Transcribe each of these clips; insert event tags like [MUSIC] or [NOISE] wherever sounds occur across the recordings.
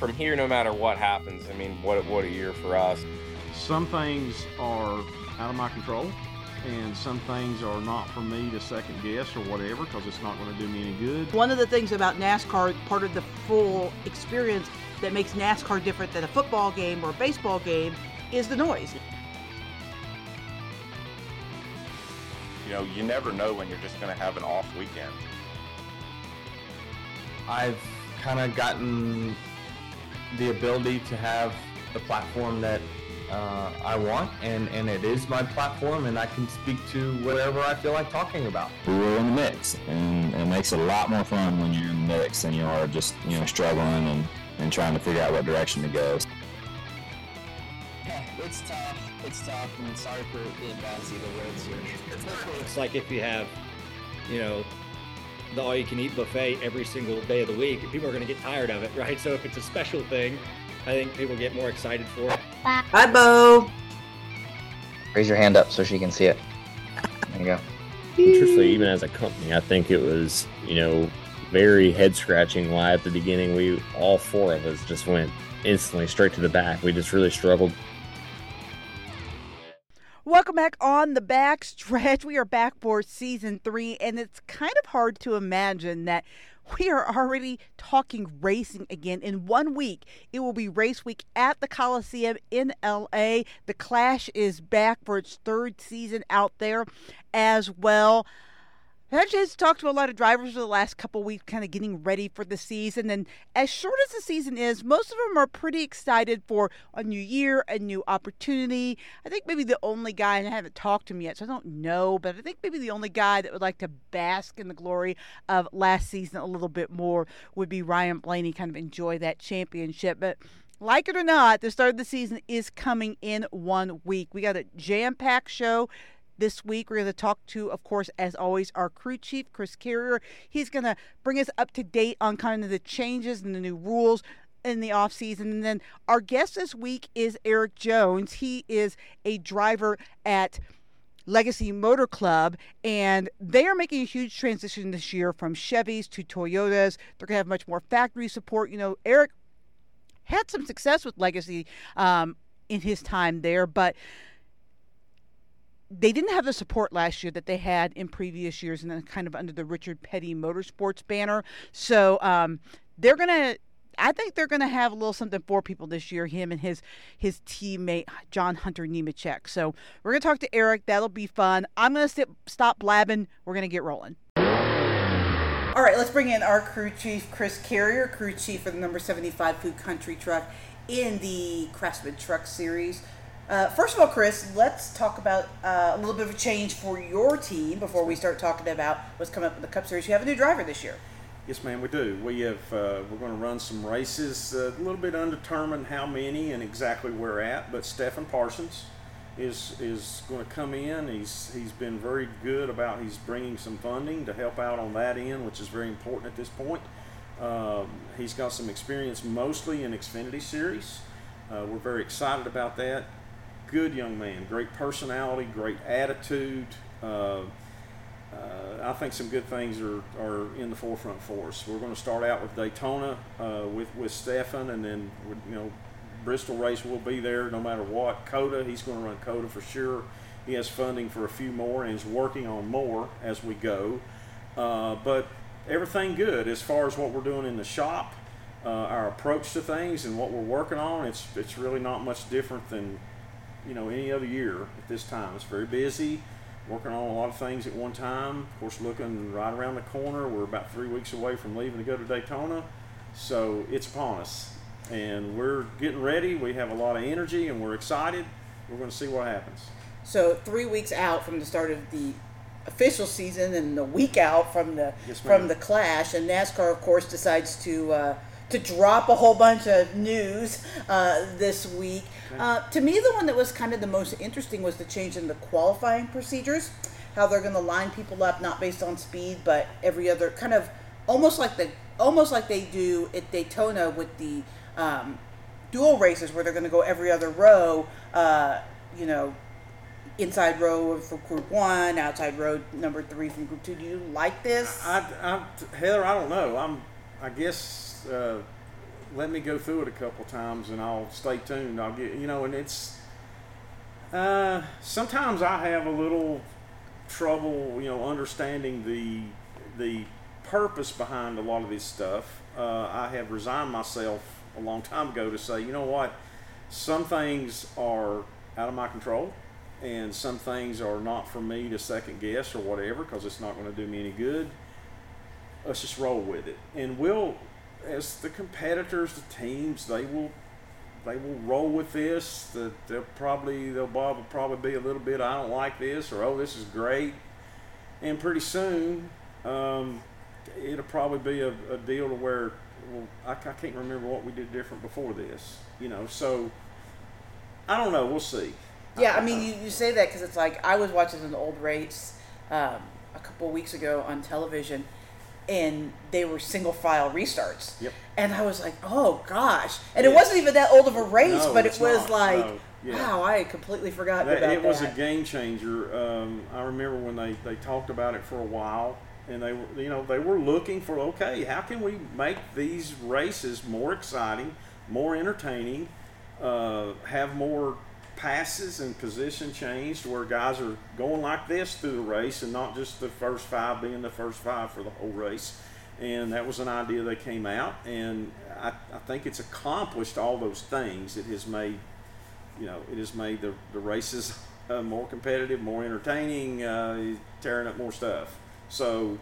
from here, no matter what happens, I mean, what what a year for us. Some things are out of my control, and some things are not for me to second guess or whatever because it's not going to do me any good. One of the things about NASCAR, part of the full experience that makes NASCAR different than a football game or a baseball game, is the noise. You know, you never know when you're just going to have an off weekend. I've kind of gotten the ability to have the platform that uh, I want, and, and it is my platform, and I can speak to whatever I feel like talking about. We were in the mix, and it makes it a lot more fun when you're in the mix than you are just you know struggling and, and trying to figure out what direction to go. It's tough. It's tough, and sorry for being bouncy the World Series. It's like if you have, you know, the all-you-can-eat buffet every single day of the week, people are going to get tired of it, right? So if it's a special thing, I think people get more excited for it. Hi, Bo. Raise your hand up so she can see it. [LAUGHS] There you go. Truthfully, even as a company, I think it was, you know, very head scratching why at the beginning we all four of us just went instantly straight to the back. We just really struggled. Welcome back on the back stretch. We are back for season three, and it's kind of hard to imagine that we are already talking racing again. In one week, it will be race week at the Coliseum in LA. The Clash is back for its third season out there as well. I just talked to a lot of drivers for the last couple weeks, kind of getting ready for the season. And as short as the season is, most of them are pretty excited for a new year, a new opportunity. I think maybe the only guy, and I haven't talked to him yet, so I don't know, but I think maybe the only guy that would like to bask in the glory of last season a little bit more would be Ryan Blaney, kind of enjoy that championship. But like it or not, the start of the season is coming in one week. We got a jam packed show this week. We're going to talk to, of course, as always, our crew chief, Chris Carrier. He's going to bring us up to date on kind of the changes and the new rules in the off season. And then our guest this week is Erik Jones. He is a driver at Legacy Motor Club, and they are making a huge transition this year from Chevys to Toyotas. They're going to have much more factory support. You know, Erik had some success with Legacy um, in his time there, but they didn't have the support last year that they had in previous years, and then kind of under the Richard Petty Motorsports banner. So um, they're gonna. I think they're going to have a little something for people this year. Him and his his teammate John Hunter Nemechek. So we're going to talk to Erik. That'll be fun. I'm going to stop blabbing. We're going to get rolling. All right, let's bring in our crew chief, Chris Carrier, crew chief for the number 75 Food Country truck in the Craftsman Truck Series. Uh, first of all, Chris, let's talk about uh, a little bit of a change for your team before we start talking about what's coming up in the Cup Series. You have a new driver this year. Yes, ma'am, we do. We have uh, we're going to run some races. Uh, a little bit undetermined how many and exactly where at, but Stefan Parsons is is going to come in. He's he's been very good about he's bringing some funding to help out on that end, which is very important at this point. Um, he's got some experience mostly in Xfinity Series. Uh, we're very excited about that good young man, great personality, great attitude. Uh, uh, I think some good things are, are in the forefront for us. We're going to start out with Daytona uh, with with Stefan, and then you know Bristol race will be there no matter what. COTA, he's going to run COTA for sure. He has funding for a few more, and he's working on more as we go. Uh, but everything good as far as what we're doing in the shop. Uh, our approach to things and what we're working on, it's it's really not much different than you know any other year at this time. It's very busy, working on a lot of things at one time. Of course, looking right around the corner. We're about three weeks away from leaving to go to Daytona, so it's upon us, and we're getting ready. We have a lot of energy, and we're excited. We're going to see what happens. So three weeks out from the start of the official season, and a week out from the yes, from the clash, and NASCAR, of course, decides to. Uh, to drop a whole bunch of news uh, this week. Uh, to me, the one that was kind of the most interesting was the change in the qualifying procedures. How they're going to line people up not based on speed, but every other kind of almost like the almost like they do at Daytona with the um, dual races, where they're going to go every other row. Uh, you know, inside row from Group One, outside row number three from Group Two. Do you like this? I, I, Heather, I don't know. I'm, I guess uh, let me go through it a couple times and I'll stay tuned. I'll get you know, and it's uh, sometimes I have a little trouble, you know, understanding the the purpose behind a lot of this stuff. Uh, I have resigned myself a long time ago to say, you know what, some things are out of my control, and some things are not for me to second guess or whatever because it's not going to do me any good. Let's just roll with it, and we'll, as the competitors, the teams, they will they will roll with this. That they'll probably they'll Bob will probably be a little bit I don't like this or oh this is great, and pretty soon um, it'll probably be a, a deal to where well I, I can't remember what we did different before this. You know, so I don't know. We'll see. Yeah, I mean, you, you say that because it's like I was watching an old race um, a couple weeks ago on television, and they were single file restarts. Yep. And I was like, oh gosh. And it wasn't even that old of a race, No, but it was not. like, No. Yeah. wow, I had completely forgotten about That- about it was a game changer. Um, I remember when they, they talked about it for a while, and they were you know they were looking for okay, how can we make these races more exciting, more entertaining, uh, have more passes and position changed where guys are going like this through the race and not just the first five being the first five for the whole race. And that was an idea they came out, and I, I think it's accomplished all those things. It has made you know, it has made the, the races uh, more competitive, more entertaining, uh, tearing up more stuff. So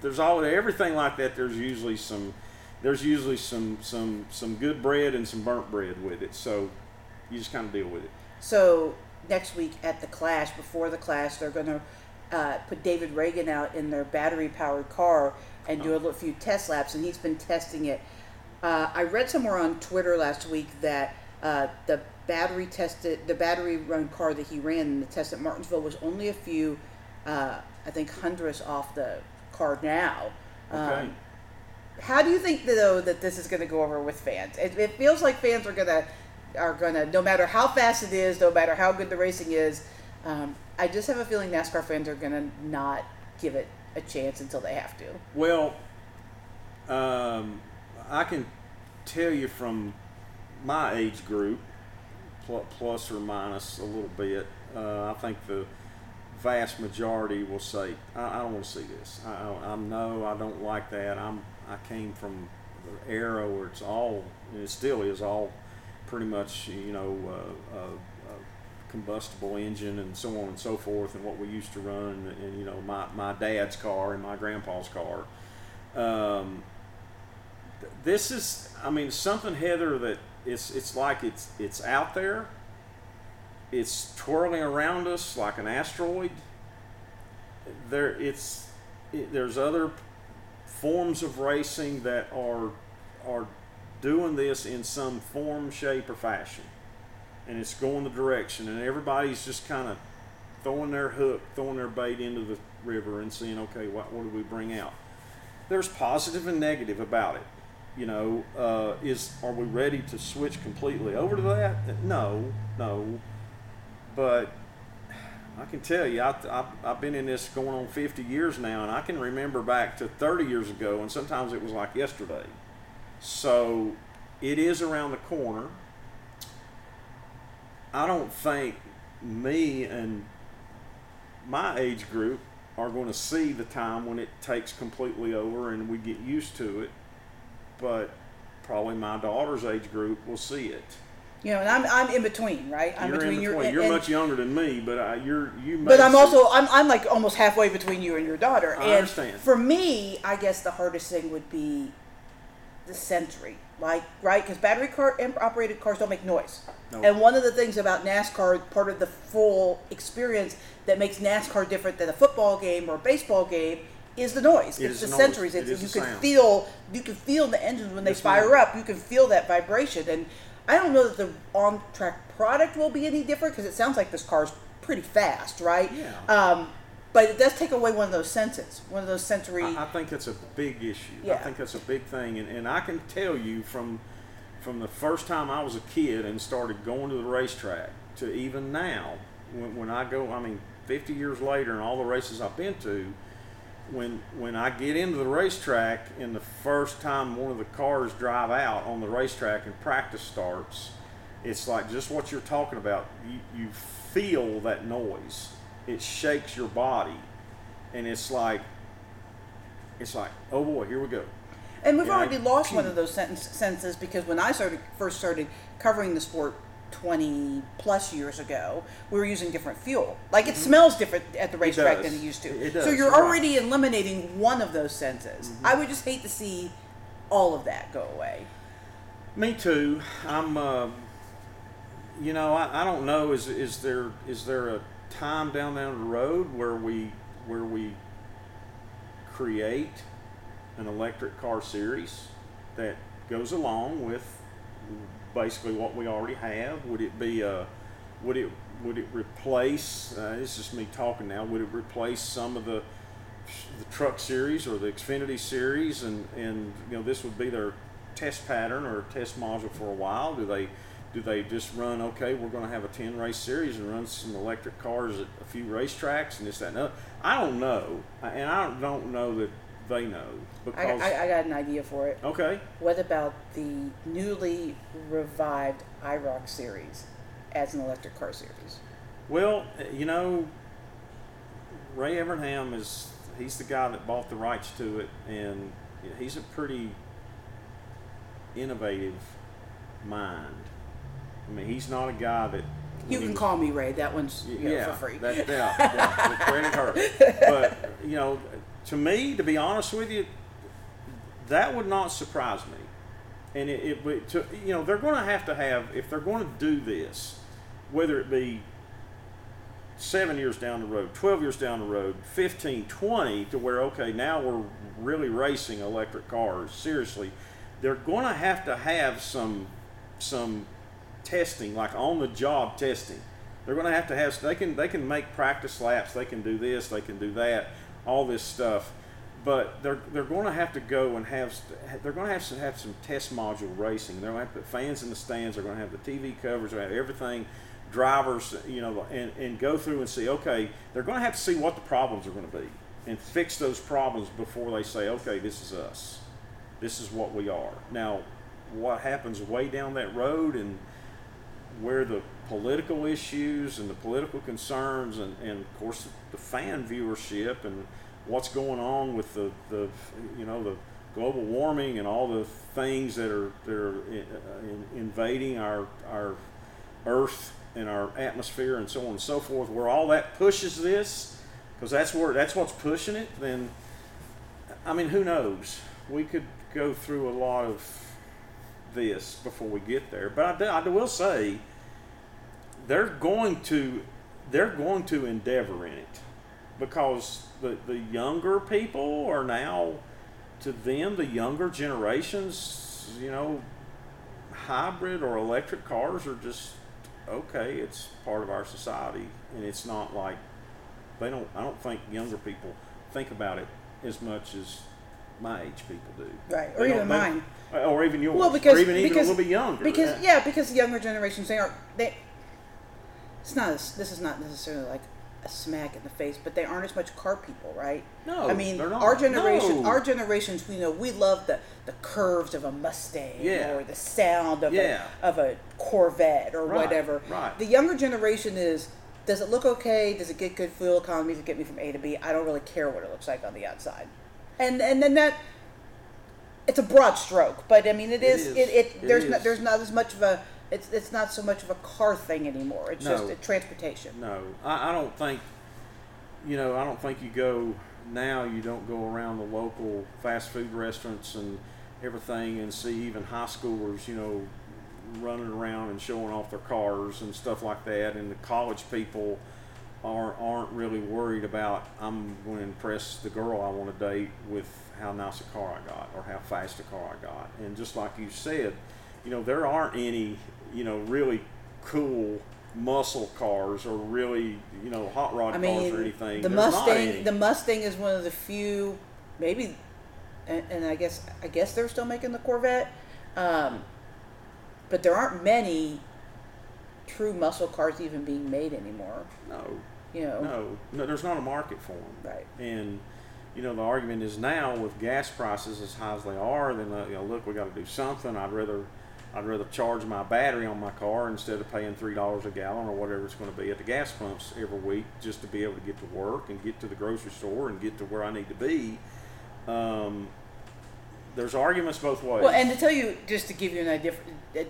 there's all everything like that. There's usually some there's usually some some some good bread and some burnt bread with it. So you just kind of deal with it. So next week at the Clash, before the Clash, they're going to uh, put David Ragan out in their battery-powered car and do a little few test laps, and he's been testing it. Uh, I read somewhere on Twitter last week that uh, the battery tested, the battery run car that he ran in the test at Martinsville was only a few, uh, I think, hundredths off the car now. Okay. Um, how do you think though that this is going to go over with fans? It, it feels like fans are gonna are gonna no matter how fast it is, no matter how good the racing is. Um, I just have a feeling NASCAR fans are gonna not give it a chance until they have to. Well, um, I can tell you from my age group, plus or minus a little bit, uh, I think the vast majority will say, I, I don't want to see this. I, I, I'm no, I don't like that. I'm, I came from the era where it's all, and it still is all pretty much, you know, uh, combustible engine and so on and so forth, and what we used to run, and, you know, my, my dad's car and my grandpa's car. Um, th- this is, I mean, something, Heather, that it's it's like it's it's out there. It's twirling around us like an asteroid. There, it's it, there's other forms of racing that are are doing this in some form, shape, or fashion, and it's going the direction, and everybody's just kind of throwing their hook, throwing their bait into the river, and seeing, okay, what what do we bring out? There's positive and negative about it. You know, uh, is are we ready to switch completely over to that? No, no. But I can tell you, I, I, I've been in this going on 50 years now, and I can remember back to 30 years ago, and sometimes it was like yesterday. So it is around the corner. I don't think me and my age group are going to see the time when it takes completely over and we get used to it. But probably my daughter's age group will see it. You know, and I'm, I'm in between, right? I'm you're between in between. You're and- much younger than me, but I, you're you. But I'm also I'm, I'm like almost halfway between you and your daughter. I and understand. For me, I guess the hardest thing would be the Sentry, like right, because battery car and operated cars don't make noise. No. And one of the things about NASCAR, part of the full experience that makes NASCAR different than a football game or a baseball game, is the noise. It it's is the noise. Sentries. It It's, is you can sound. feel you can feel the engines when they fire up. You can feel that vibration, and I don't know that the on track product will be any different because it sounds like this car's pretty fast, right? Yeah. Um, but it does take away one of those senses, one of those sensory. I, I think that's a big issue. Yeah. I think that's a big thing, and, and I can tell you from from the first time I was a kid and started going to the racetrack to even now, when, when I go, I mean, 50 years later, and all the races I've been to, when when I get into the racetrack and the first time one of the cars drive out on the racetrack and practice starts, it's like just what you're talking about. You you feel that noise. It shakes your body, and it's like it's like oh boy, here we go. And we've already I- lost one of those sen- senses because when I started first started covering the sport 20 plus years ago, we were using different fuel. Like it smells different at the racetrack Mm-hmm. does. than it used to. It so does, you're you're right. Mm-hmm. already eliminating one of those senses. I would just hate to see all of that go away. Me too. I'm. Uh, you know, I, I don't know. Is is there is there a time down down the road where we where we create an electric car series that goes along with basically what we already have? Would it be a would it would it replace? Uh, this is me talking now. Would it replace some of the the truck series or the Xfinity series, and and you know this would be their test pattern or test module for a while? Do they do they just run? Okay, we're going to have a ten race series and run some electric cars at a few racetracks and this that and that. I don't know, and I don't know that they know I, I, I got an idea for it. okay, What about the newly revived IROC series as an electric car series? well, you know, Ray Evernham is he's the guy that bought the rights to it, and he's a pretty innovative mind. I mean, he's not a guy that You can was- call me Ray. That one's you know, yeah, for free. That, yeah, yeah, [LAUGHS] the credit. But you know, to me, to be honest with you, that would not surprise me. And it, it would, to, you know, they're going to have to have if they're going to do this, whether it be seven years down the road, 12 years down the road, 15, 20, to where, okay, now we're really racing electric cars, seriously, they're going to have to have some, some testing, like on the job testing. They're going to have to have, they can, they can make practice laps, they can do this, they can do that, all this stuff. But they're, they're going to have to go and have, they're going to have to have some test module racing. They're going to have to put fans in the stands, they're going to have the TV covers, to have everything drivers, you know, and, and go through and see, okay, they're going to have to see what the problems are going to be and fix those problems before they say, okay, this is us. This is what we are. Now, what happens way down that road and where the political issues and the political concerns and, and of course the fan viewership and what's going on with the, the you know the global warming and all the things that are that are in, in, invading our our earth and our atmosphere and so on and so forth. Where all that pushes this because that's where that's what's pushing it then I mean who knows? We could go through a lot of this before we get there but I, do- I will say they're going to they're going to endeavor in it because the, the younger people are now to them the younger generations you know hybrid or electric cars are just okay it's part of our society and it's not like they don't i don't think younger people think about it as much as my age people do Right, They or even mine. Or even yours Well, because or even, even because a little bit younger Because yeah, because the younger generations they aren't they. It's not. As, this is not necessarily like a smack in the face, but they aren't as much car people, right? No, I mean, they're not. our generation, No. our generations, we know we love the the curves of a Mustang Yeah. or the sound of Yeah. a of a Corvette or Right, whatever. right. The younger generation is. Does it look okay? Does it get good fuel economy? Does it get me from A to B? I don't really care what it looks like on the outside. And and then that it's a broad stroke, but I mean it It is, is. it, it, It there's is. not there's not as much of a it's it's not so much of a car thing anymore. It's just a transportation. No, I, I don't think. You know, I don't think you go now. You don't go around the local fast food restaurants and everything and see even high schoolers. You know, running around and showing off their cars and stuff like that. And the college people are aren't really worried about. I'm going to impress the girl I want to date with how nice a car I got or how fast a car I got. And just like you said, you know, there aren't any. You know, really cool muscle cars or really you know hot rod I cars mean, or anything. the There's. Mustang the Mustang is one of the few, maybe, and, and I guess I guess they're still making the Corvette, um, but there aren't many true muscle cars even being made anymore. No. You know. No, no, there's not a market for them. Right. And you know, the argument is now with gas prices as high as they are, then uh, you know, look, we got to do something. I'd rather, I'd rather charge my battery on my car instead of paying three dollars a gallon or whatever it's going to be at the gas pumps every week, just to be able to get to work and get to the grocery store and get to where I need to be. Um, there's arguments both ways. Well, and to tell you, just to give you an idea,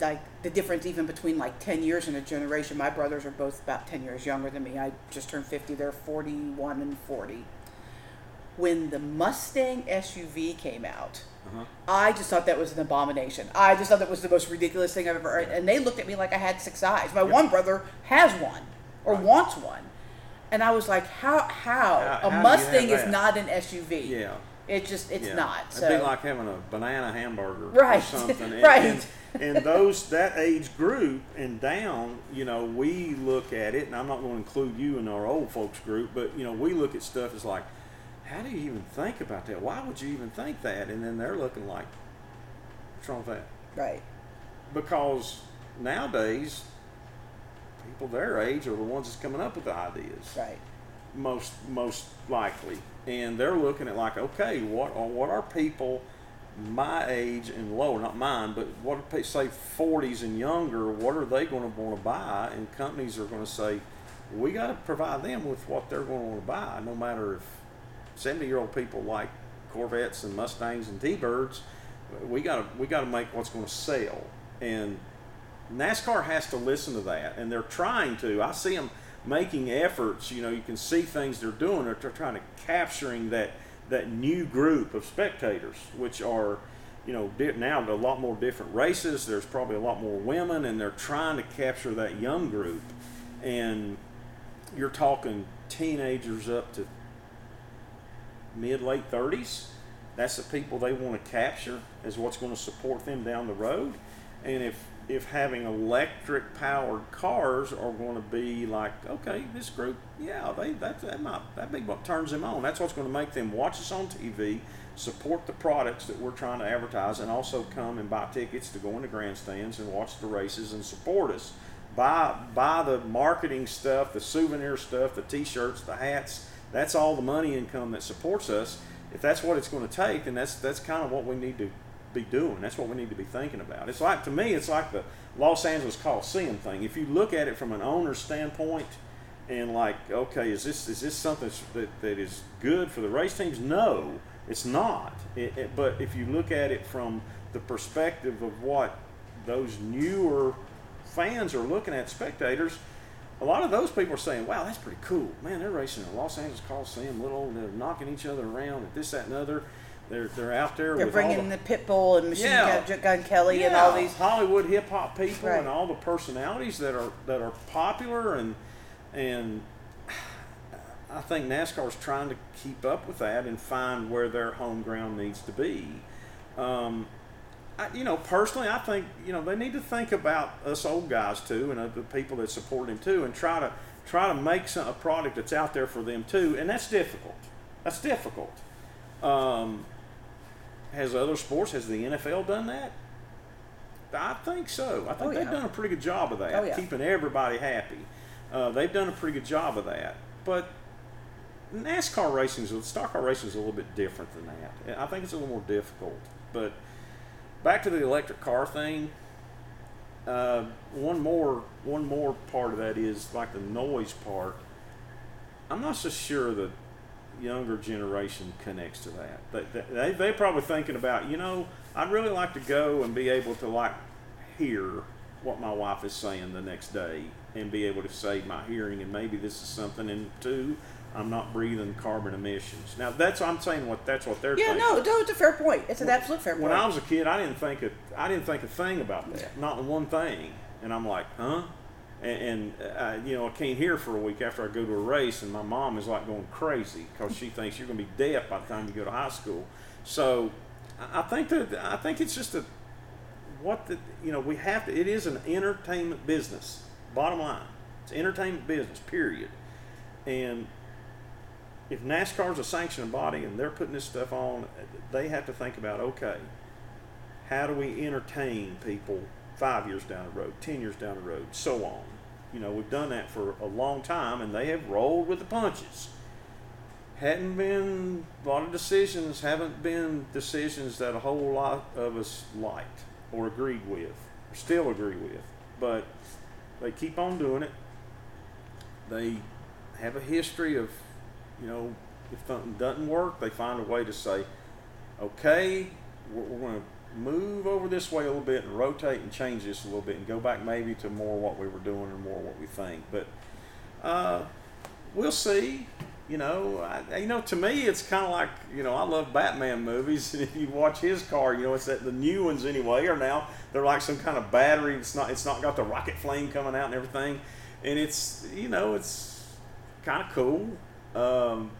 like the difference even between like ten years in a generation. My brothers are both about ten years younger than me. I just turned fifty. They're forty-one and forty. When the Mustang SUV came out, uh-huh. I just thought that was an abomination. I just thought that was the most ridiculous thing I've ever heard. And they looked at me like I had six eyes. My Yeah. one brother has one or wants one. And I was like, how, how? How- a how do you have Mustang is not an SUV. yeah. It just, it's Yeah. not. It'd be like having a banana hamburger Right. or [LAUGHS] something. And, Right. And, and those that age group and down, you know, we look at it, and I'm not going to include you in our old folks group, but you know, we look at stuff as like, how do you even think about that? Why would you even think that? And then they're looking like, what's wrong with that? right. Because nowadays, people their age are the ones that's coming up with the ideas Right. most most likely, and they're looking at like, okay, what are what are people my age and lower, not mine, but what people say 40s and younger? What are they going to want to buy? And companies are going to say, we got to provide them with what they're going to want to buy, no matter if 70 year old people like Corvettes and Mustangs and T-Birds. We got to we got to make what's going to sell, and NASCAR has to listen to that, and they're trying to. I see them making efforts. You know, you can see things they're doing. They're, trying to capturing that that new group of spectators, which are, you know, now a lot more different races. There's probably a lot more women, and they're trying to capture that young group. And you're talking teenagers up to mid late 30s. That's the people they want to capture as what's going to support them down the road. And if if having electric powered cars are going to be like, okay, this group, yeah, they that that might that be what turns them on. That's what's going to make them watch us on TV, support the products that we're trying to advertise, and also come and buy tickets to go into grandstands and watch the races and support us. Buy buy the marketing stuff, the souvenir stuff, the T-shirts, the hats. That's all the money income that supports us. If that's what it's going to take, then that's that's kind of what we need to be doing. That's what we need to be thinking about. It's like to me, it's like the Los Angeles Coliseum thing. If you look at it from an owner's standpoint, and like, okay, is this is this something that, that is good for the race teams? No, it's not. It, it, but if you look at it from the perspective of what those newer fans are looking at, spectators, a lot of those people are saying, "Wow, that's pretty cool, man! They're racing in Los Angeles Coliseum, little, they're knocking each other around, and this, that, and other. They're they're out there They're with all bringing the, the Pitbull and Machine Yeah. Gun, Gun Kelly and all these. Hollywood hip hop people Right. and all the personalities that are that are popular and and I think NASCAR's trying to keep up with that and find where their home ground needs to be. Um, I, you know, personally, I think you know they need to think about us old guys too, and the people that support them too, and try to try to make some, a product that's out there for them too, and that's difficult. That's difficult. Um, has other sports, has the NFL done that? I think so. I think Oh, they've done a pretty good job of that, Oh, yeah. keeping everybody happy. Uh, they've done a pretty good job of that. But NASCAR racing, is stock car racing is a little bit different than that. I think it's a little more difficult. But back to the electric car thing. Uh, one more, one more part of that is like the noise part. I'm not so sure the younger generation connects to that. They, they, they're probably thinking about, you know, I'd really like to go and be able to like hear what my wife is saying the next day and be able to save my hearing and maybe this is something and two I'm not breathing carbon emissions. Now that's I'm saying what that's what they're Yeah, thinking. no, no, it's a fair point. It's an absolute fair point. When I was a kid, I didn't think a, I didn't think a thing about that, not one thing. And I'm like, huh? And, and uh, you know, I can't hear for a week after I go to a race, and my mom is like going crazy because she thinks you're going to be deaf by the time you go to high school. So I I think that I think it's just a what the you know we have to. It is an entertainment business. Bottom line, it's entertainment business. Period. And if NASCAR's a sanctioning body and they're putting this stuff on, they have to think about okay, how do we entertain people five years down the road, ten years down the road, so on. You know, we've done that for a long time, and they have rolled with the punches. hadn't been a lot of decisions haven't been decisions that a whole lot of us liked or agreed with or still agree with but they keep on doing it they have a history of you know if something doesn't work they find a way to say okay we're, we're going to move over this way a little bit and rotate and change this a little bit and go back maybe to more what we were doing and more what we think but uh, we'll see you know, I, you know, to me, it's kind of like you know, I love Batman movies, and [LAUGHS] if you watch his car, you know, it's that the new ones anyway are now they're like some kind of battery. It's not, it's not got the rocket flame coming out and everything, and it's you know, it's kind of cool. Um,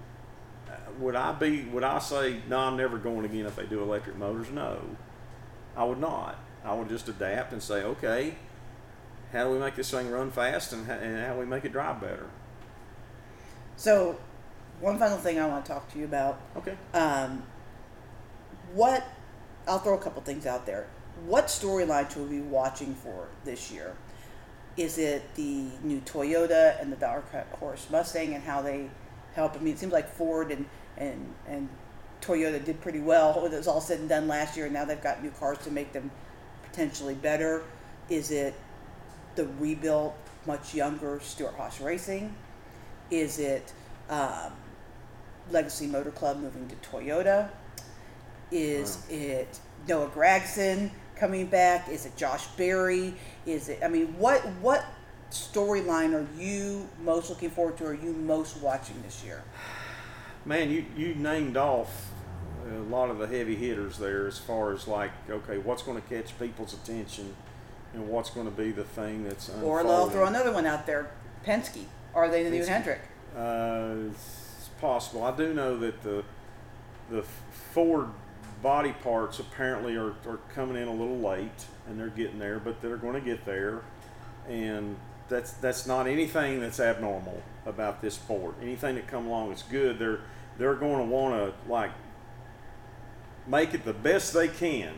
would I be? Would I say no? I'm never going again if they do electric motors. No, I would not. I would just adapt and say, okay, how do we make this thing run fast, and how, and how do we make it drive better? So one final thing I want to talk to you about. Okay. Um, what I'll throw a couple things out there. What storyline should we be watching for this year? Is it the new Toyota and the Dark Horse Mustang and how they help? I mean, it seems like Ford and and and Toyota did pretty well. It was all said and done last year, and now they've got new cars to make them potentially better. Is it the rebuilt, much younger Stewart Haas Racing? Is it um, Legacy Motor Club moving to Toyota? Is wow. it Noah Gragson coming back? Is it Josh Berry? Is it? I mean, what what storyline are you most looking forward to? Or are you most watching this year? Man, you you named off a lot of the heavy hitters there as far as like okay, what's going to catch people's attention and what's going to be the thing that's unfolding. Or I'll throw another one out there, Penske. Are they the new Hendrick? Uh, possible. I do know that the the Ford body parts apparently are, are coming in a little late and they're getting there, but they're going to get there. And that's that's not anything that's abnormal about this Ford. Anything that come along is good. They're they're going to want to like make it the best they can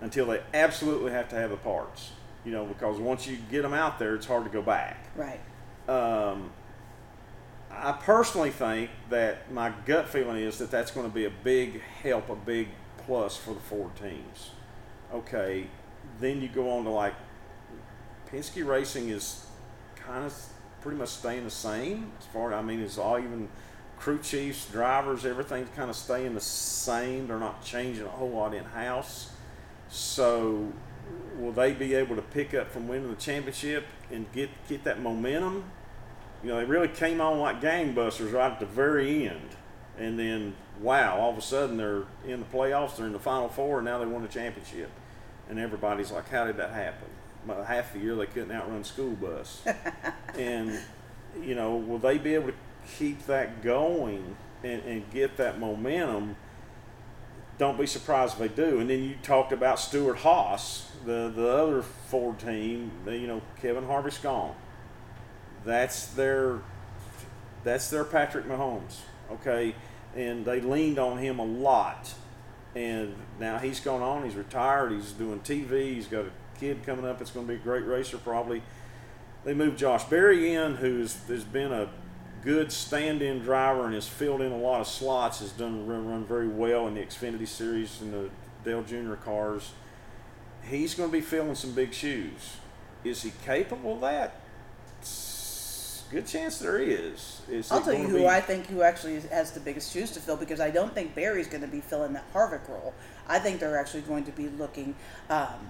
until they absolutely have to have the parts. You know, because once you get them out there, it's hard to go back. Right. Um, I personally think that my gut feeling is that that's going to be a big help, a big plus for the Ford teams. Okay, then you go on to like Penske Racing is kind of pretty much staying the same as far. I mean, it's all even crew chiefs, drivers, everything's kind of staying the same. They're not changing a whole lot in house. So, will they be able to pick up from winning the championship and get get that momentum? you know, they really came on like gangbusters right at the very end. And then, wow, all of a sudden they're in the playoffs, they're in the Final Four, and now they won the championship. And everybody's like, how did that happen? Half the year they couldn't outrun school bus. [LAUGHS] and, you know, will they be able to keep that going and, and get that momentum? Don't be surprised if they do. And then you talked about Stewart Haas, the, the other Ford team, you know, Kevin Harvick's gone that's their that's their Patrick Mahomes. Okay, and they leaned on him a lot, and now he's gone on. He's retired. He's doing TV. He's got a kid coming up. It's going to be a great racer probably. They moved Josh Berry in, who's has been a good stand-in driver and has filled in a lot of slots. Has done run, run very well in the Xfinity Series and the Dale Jr. cars. He's going to be filling some big shoes. Is he capable of that? good chance there is. is I'll tell you who be... I think who actually has the biggest shoes to fill because I don't think Berry's going to be filling that Harvick role. I think they're actually going to be looking um,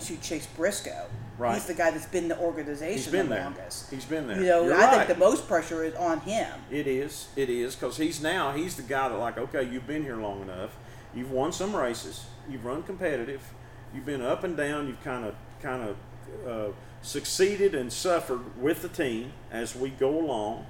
to Chase Briscoe. Right. He's the guy that's been the organization been the there. longest. He's been there. You know, You're I right. think the most pressure is on him. It is. It is because he's now he's the guy that like okay, you've been here long enough. You've won some races. You've run competitive. You've been up and down. You've kind of kind of. Uh, succeeded and suffered with the team as we go along?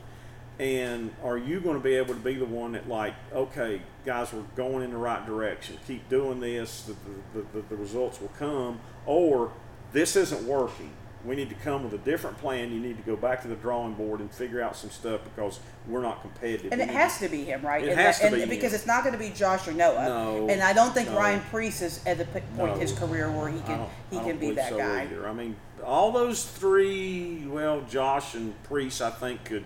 And are you going to be able to be the one that, like, okay, guys, we're going in the right direction. Keep doing this, the, the, the, the results will come. Or this isn't working we need to come with a different plan. You need to go back to the drawing board and figure out some stuff because we're not competitive. And we it has to, to be him, right? It and has that, to be because him. it's not going to be Josh or Noah. No, and I don't think no. Ryan Preece is at the point no, in his career where he can he can be that so guy. Either. I mean, all those three. Well, Josh and Preece, I think could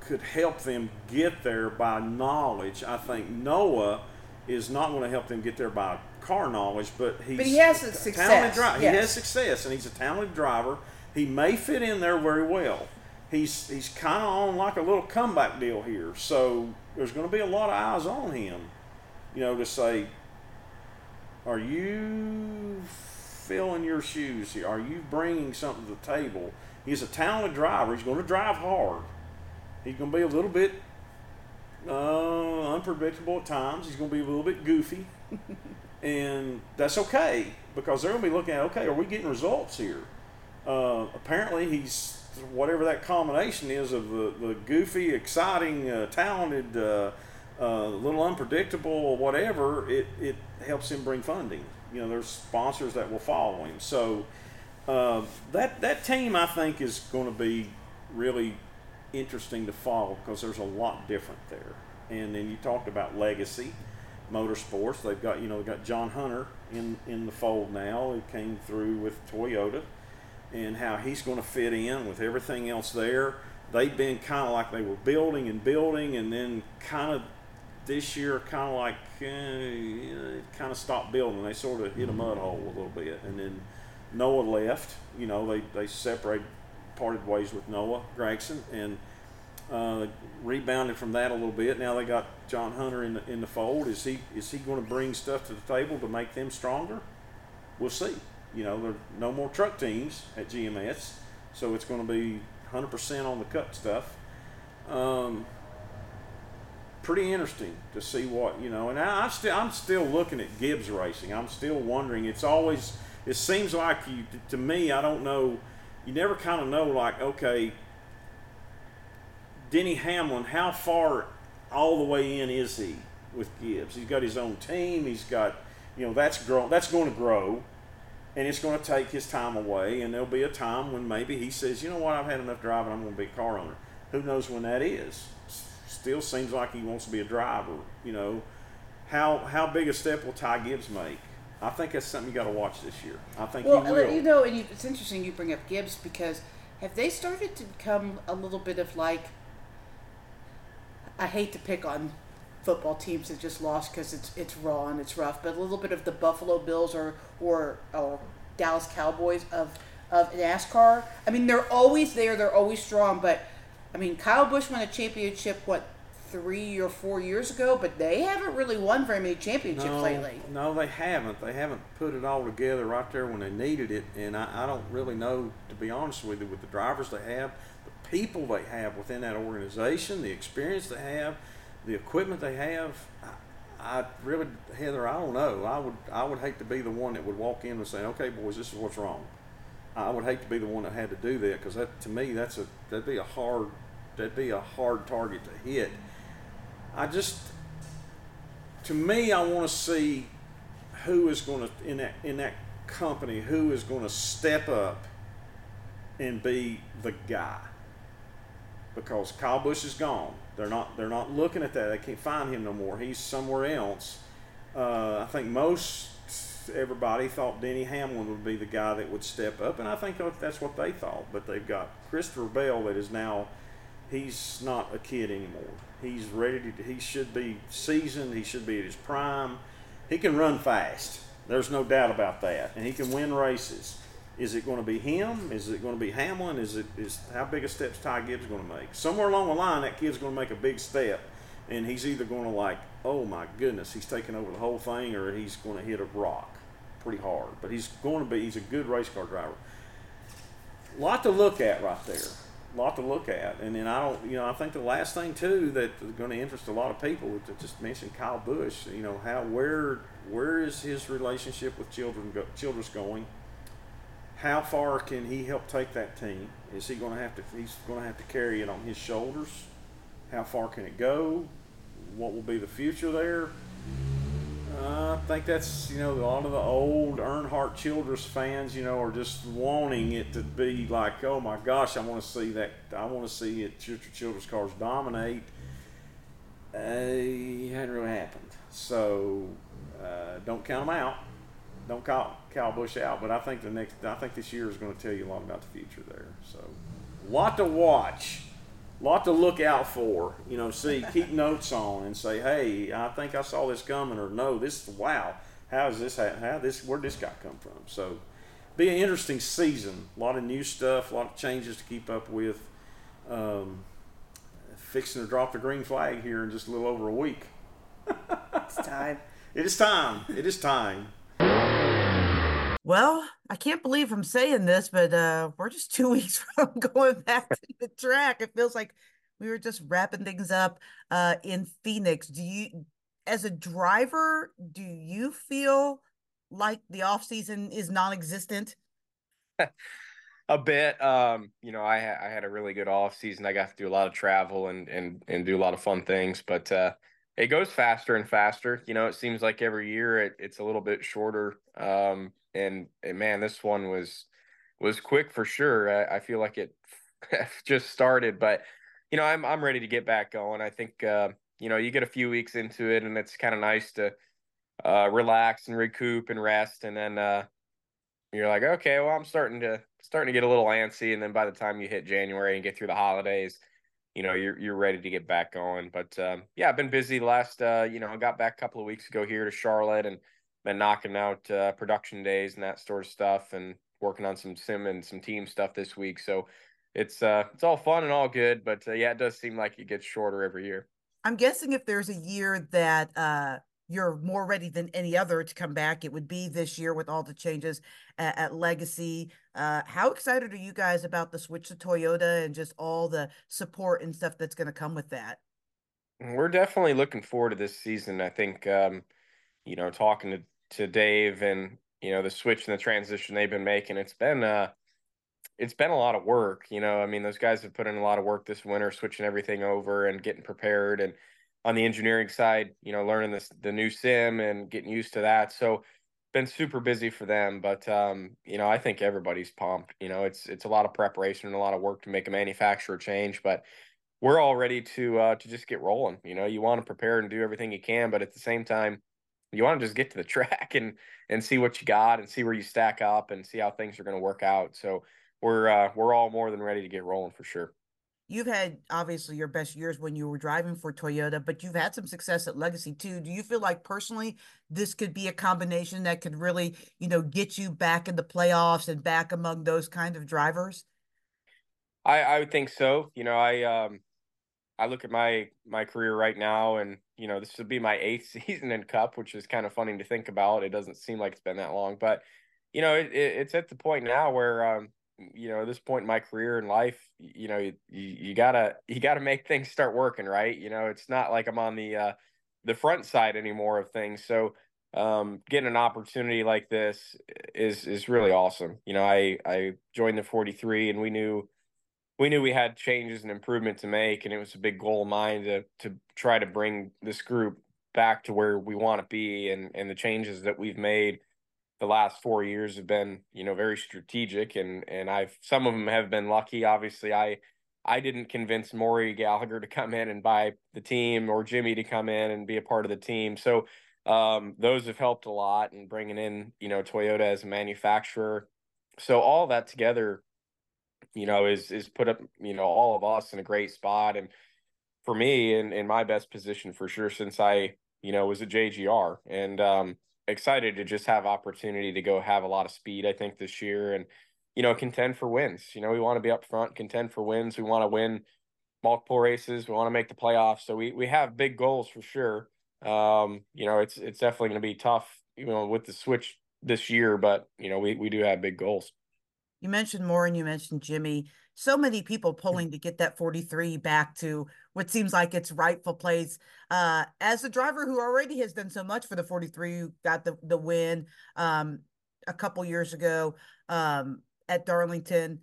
could help them get there by knowledge. I think Noah is not going to help them get there by car knowledge, but he's But he has a a talented success, driver. He has success, and he's a talented driver. He may fit in there very well. He's he's kind of on like a little comeback deal here, so there's going to be a lot of eyes on him. You know, to say, are you filling your shoes here? Are you bringing something to the table? He's a talented driver. He's going to drive hard. He's going to be a little bit uh, unpredictable at times. He's going to be a little bit goofy, [LAUGHS] and that's okay because they're going to be looking at okay, are we getting results here? Uh, apparently, he's whatever that combination is of the, the goofy, exciting, uh, talented, uh, uh, little unpredictable, or whatever. It it helps him bring funding. You know, there's sponsors that will follow him. So uh, that that team, I think, is going to be really interesting to follow because there's a lot different there. And then you talked about legacy motorsports. They've got you know they've got John Hunter in in the fold now. He came through with Toyota, and how he's going to fit in with everything else there. They've been kind of like they were building and building, and then kind of this year, kind of like uh, kind of stopped building. They sort of hit a mud hole a little bit, and then Noah left. You know, they they separated, parted ways with Noah Gragson, and uh, rebounded from that a little bit. Now they got John Hunter in the in the fold. Is he is he going to bring stuff to the table to make them stronger? We'll see. You know, there are no more truck teams at GMS, so it's going to be 100% on the cut stuff. Um, pretty interesting to see what you know. And I, I still I'm still looking at Gibbs racing. I'm still wondering. It's always it seems like you to me. I don't know. You never kind of know. Like okay, Denny Hamlin, how far all the way in is he with Gibbs? He's got his own team. He's got you know that's grow that's going to grow. And it's going to take his time away, and there'll be a time when maybe he says, "You know what? I've had enough driving. I'm going to be a car owner." Who knows when that is? still seems like he wants to be a driver. You know, how how big a step will Ty Gibbs make? I think that's something you got to watch this year. I think well, he uh, will. you know, and you, it's interesting you bring up Gibbs because have they started to become a little bit of like? I hate to pick on football teams that just lost because it's it's raw and it's rough, but a little bit of the Buffalo Bills or or, or Dallas Cowboys of of NASCAR. I mean, they're always there. They're always strong, but I mean, Kyle Busch won a championship what three or four years ago, but they haven't really won very many championships no, lately. No, they haven't. They haven't put it all together right there when they needed it, and I, I don't really know, to be honest with you, with the drivers they have, the people they have within that organization, the experience they have, the equipment they have. I, I really, Heather, I don't know. I would, I would hate to be the one that would walk in and say, "Okay, boys, this is what's wrong." I would hate to be the one that had to do that because that, to me, that's a that'd be a hard, that'd be a hard target to hit. I just, to me, I want to see who is going to in that in that company who is going to step up and be the guy. Because Kyle Busch is gone. They're not they're not looking at that. They can't find him no more. He's somewhere else. Uh, I think most everybody thought Denny Hamlin would be the guy that would step up, and I think that's what they thought. But they've got Christopher Bell that is now he's not a kid anymore. He's ready to. He should be seasoned. He should be at his prime. He can run fast. There's no doubt about that, and he can win races. Is it going to be him? Is it going to be Hamlin? Is it is how big a step's Ty Gibbs going to make? Somewhere along the line, that kid's going to make a big step, and he's either going to like, oh my goodness, he's taking over the whole thing, or he's going to hit a rock pretty hard. But he's going to be. He's a good race car driver. lot to look at right there lot to look at. And then I don't, you know, I think the last thing too that is going to interest a lot of people to just mention Kyle Busch. You know, how where where is his relationship with Childress go, going? How far can he help take that team? Is he going to have to? He's going to have to carry it on his shoulders. How far can it go? What will be the future there? I think that's you know a lot of the old Earnhardt Childress fans you know are just wanting it to be like oh my gosh I want to see that I want to see it Childress cars dominate. Uh, it hadn't really happened, so uh, don't count them out. Don't count Kyle Busch out, but I think the next I think this year is going to tell you a lot about the future there. So, a lot to watch lot to look out for. You know, see, keep notes on and say, hey, I think I saw this coming, or no, this wow, how is this? How this? Where'd this guy come from? So, be an interesting season. A lot of new stuff, a lot of changes to keep up with. Um, fixing to drop the green flag here in just a little over a week. it's time. [LAUGHS] It is time. It is time. Well, I can't believe I'm saying this, but uh, we're just [LAUGHS] two weeks from going back to the track. It feels like we were just wrapping things up uh, in Phoenix. Do you, as a driver, do you feel like the off season is non-existent? [LAUGHS] a bit. Um, you know, I I had a really good off season. I got to do a lot of travel and and and do a lot of fun things, but uh, it goes faster and faster. You know, it seems like every year it, it's a little bit shorter. Um, and, and man, this one was was quick for sure. I, I feel like it [LAUGHS] just started, but you know, I'm I'm ready to get back going. I think uh, you know, you get a few weeks into it, and it's kind of nice to uh, relax and recoup and rest, and then uh, you're like, okay, well, I'm starting to starting to get a little antsy, and then by the time you hit January and get through the holidays, you know, you're you're ready to get back going. But um, yeah, I've been busy last, uh, you know, I got back a couple of weeks ago here to Charlotte and been knocking out uh, production days and that sort of stuff, and working on some sim and some team stuff this week. So it's uh it's all fun and all good, but uh, yeah, it does seem like it gets shorter every year. I'm guessing if there's a year that uh you're more ready than any other to come back, it would be this year with all the changes at, at Legacy. Uh, how excited are you guys about the switch to Toyota and just all the support and stuff that's going to come with that? We're definitely looking forward to this season. I think, um, you know, talking to, to Dave and, you know, the switch and the transition they've been making, it's been, uh, it's been a lot of work. You know, I mean, those guys have put in a lot of work this winter, switching everything over and getting prepared and, on the engineering side, you know, learning this the new sim and getting used to that. So been super busy for them, but um, you know, I think everybody's pumped. You know, it's it's a lot of preparation and a lot of work to make a manufacturer change, but we're all ready to uh, to just get rolling. You know, you want to prepare and do everything you can, but at the same time, you want to just get to the [LAUGHS] track and and see what you got and see where you stack up and see how things are going to work out. So we're uh, we're all more than ready to get rolling for sure you've had obviously your best years when you were driving for Toyota, but you've had some success at Legacy too. Do you feel like personally this could be a combination that could really, you know, get you back in the playoffs and back among those kind of drivers? I I would think so. You know, I um I look at my my career right now and you know, this would be my eighth [LAUGHS] season in Cup, which is kind of funny to think about. It doesn't seem like it's been that long, but you know, it, it, it's at the point now where um you know, at this point in my career and life, you know, you, you gotta you gotta make things start working, right? You know, it's not like I'm on the uh, the front side anymore of things. So um, getting an opportunity like this is is really awesome. You know, I I joined the 43, and we knew we knew we had changes and improvement to make, and it was a big goal of mine to to try to bring this group back to where we want to be, and and the changes that we've made the last four years have been, you know, very strategic and and I've some of them have been lucky. Obviously, I I didn't convince Maury Gallagher to come in and buy the team or Jimmie to come in and be a part of the team. So um, those have helped a lot and bringing in, you know, Toyota as a manufacturer. So all that together, you know, is is put up, you know, all of us in a great spot. And for me, in in my best position for sure since I, you know, was a JGR. And um, excited to just have opportunity to go have a lot of speed. I think this year and you know contend for wins. You know we want to be up front, contend for wins. We want to win multiple races. We want to make the playoffs. So we we have big goals for sure. Um, you know it's it's definitely going to be tough, you know, with the switch this year, but you know we we do have big goals. You mentioned Maury and you mentioned Jimmie so many people pulling to get that 43 back to what seems like its rightful place. Uh, as a driver who already has done so much for the 43, who got the, the win um, a couple years ago um, at Darlington,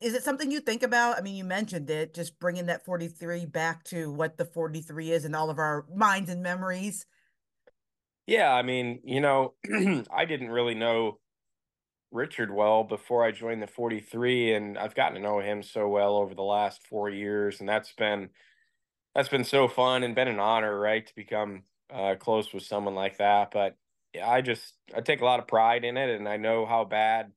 is it something you think about? I mean, you mentioned it, just bringing that 43 back to what the 43 is in all of our minds and memories. Yeah, I mean, you know, [CLEARS THROAT] I didn't really know Richard well before I joined the 43 and I've gotten to know him so well over the last 4 years and that's been that's been so fun and been an honor, right, to become uh, close with someone like that, but yeah, I just I take a lot of pride in it and I know how bad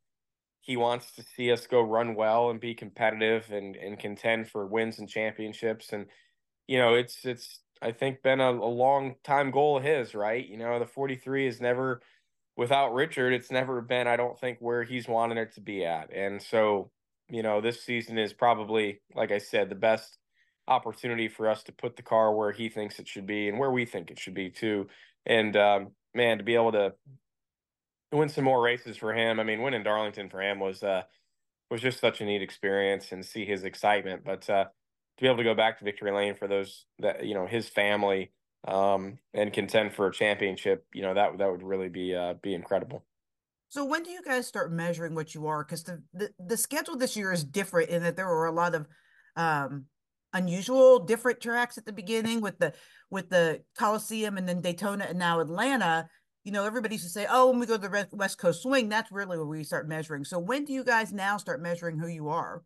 he wants to see us go run well and be competitive and and contend for wins and championships. And you know, it's it's I think been a, a long time goal of his, right? You know, the 43 is never without Richard, it's never been, I don't think, where he's wanted it to be at. And so, you know, this season is probably, like I said, the best opportunity for us to put the car where he thinks it should be and where we think it should be too. And um, man, to be able to win some more races for him. I mean, winning Darlington for him was uh was just such a neat experience and see his excitement. But uh, to be able to go back to victory lane for those that you know his family um, and contend for a championship, you know that that would really be uh, be incredible. So when do you guys start measuring what you are? Because the, the the schedule this year is different in that there were a lot of um, unusual, different tracks at the beginning with the with the Coliseum and then Daytona and now Atlanta. You know, everybody used to say, "Oh, when we go to the West Coast Swing, that's really where we start measuring." So when do you guys now start measuring who you are?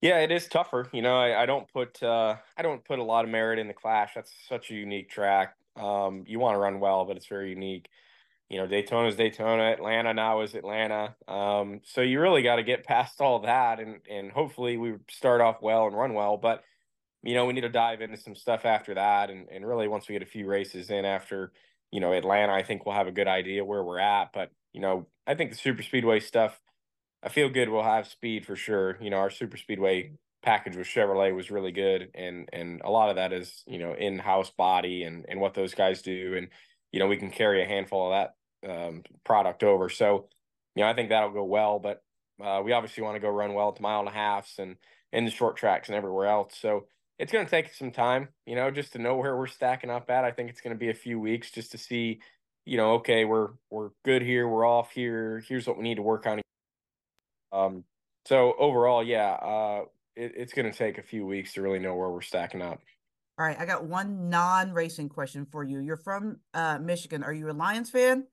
Yeah, it is tougher. You know, I, I don't put uh, I don't put a lot of merit in the Clash. That's such a unique track. Um, you want to run well, but it's very unique. You know, Daytona's Daytona, Atlanta now is Atlanta. Um, so you really got to get [LAUGHS] past all that, and and hopefully we start off well and run well. But you know, we need to dive into some stuff after that, and and really once we get a few races in after you know Atlanta, I think we'll have a good idea where we're at. But you know, I think the super speedway stuff I feel good we'll have speed for sure. You know, our super speedway package with Chevrolet was really good and and a lot of that is, you know, in-house body and and what those guys do and you know, we can carry a handful of that um, product over. So, you know, I think that'll go well, but uh, we obviously want to go run well at the mile and a halfs and in the short tracks and everywhere else. So, it's going to take some time, you know, just to know where we're stacking up at. I think it's going to be a few weeks just to see, you know, okay, we're we're good here, we're off here. Here's what we need to work on um, so overall, yeah, uh, it, it's going to take a few weeks to really know where we're stacking up. All right, I got one non-racing question for you. You're from uh, Michigan. Are you a Lions fan?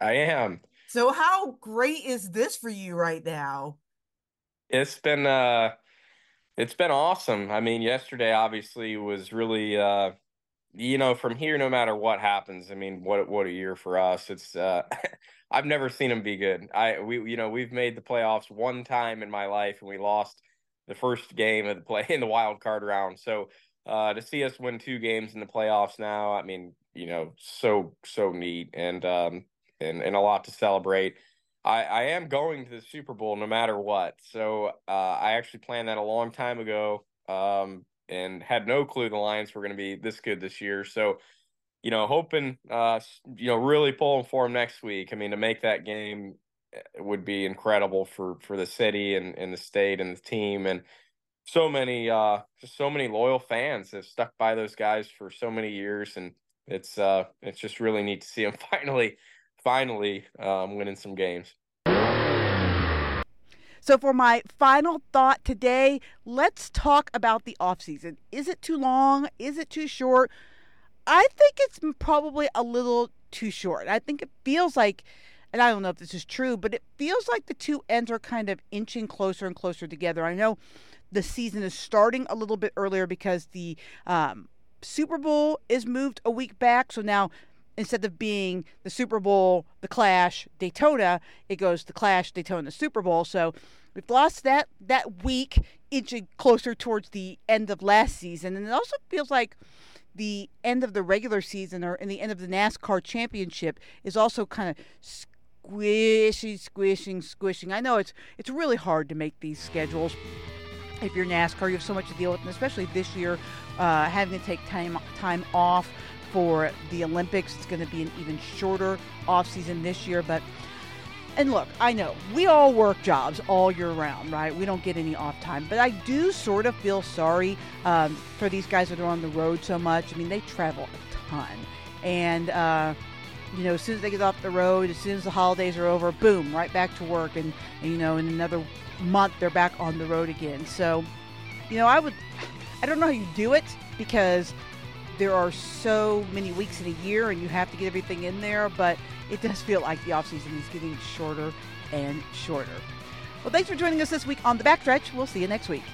I am. So how great is this for you right now? It's been uh it's been awesome. I mean, yesterday obviously was really uh you know, from here no matter what happens, I mean, what what a year for us. It's uh [LAUGHS] I've never seen them be good. I we you know we've made the playoffs one time in my life and we lost the first game of the play [LAUGHS] in the wild card round. So uh, to see us win two games in the playoffs now, I mean, you know, so so neat and um and and a lot to celebrate. I I am going to the Super Bowl no matter what. So uh, I actually planned that a long time ago. Um, and had no clue the Lions were going to be this good this year. So you know, hoping, uh, you know, really pulling for them next week. I mean, to make that game eh, would be incredible for for the city and, and the state and the team and so many uh just so many loyal fans have stuck by those guys for so many years and it's uh it's just really neat to see them [LAUGHS] finally finally um, winning some games. So, for my final thought today, let's talk about the off season. Is it too long? Is it too short? I think it's probably a little too short. I think it feels like, and I don't know if this is true, but it feels like the two ends are kind of inching closer and closer together. I know the season is starting a little bit earlier because the um, Super Bowl is moved a week back. So now instead of being the Super Bowl, the Clash, Daytona, it goes the Clash, Daytona, Super Bowl. So we've lost that that week, inching closer towards the end of last season, and it also feels like the end of the regular season or in the end of the NASCAR championship is also kind of squishy, squishing, squishing. I know it's it's really hard to make these schedules. If you're NASCAR, you have so much to deal with, and especially this year, uh, having to take time time off for the Olympics. It's going to be an even shorter off season this year, but and look, I know we all work jobs all year round, right? We don't get any off time, but I do sort of feel sorry um, for these guys that are on the road so much. I mean, they travel a ton, and uh, you know, as soon as they get off the road, as soon as the holidays are over, boom, right back to work, and, and you know, in another month they're back on the road again. So, you know, I would, I don't know how you do it because there are so many weeks in a year and you have to get everything in there, but it does feel like the offseason is getting shorter and shorter. Well, thanks for joining us this week on The Backstretch. We'll see you next week.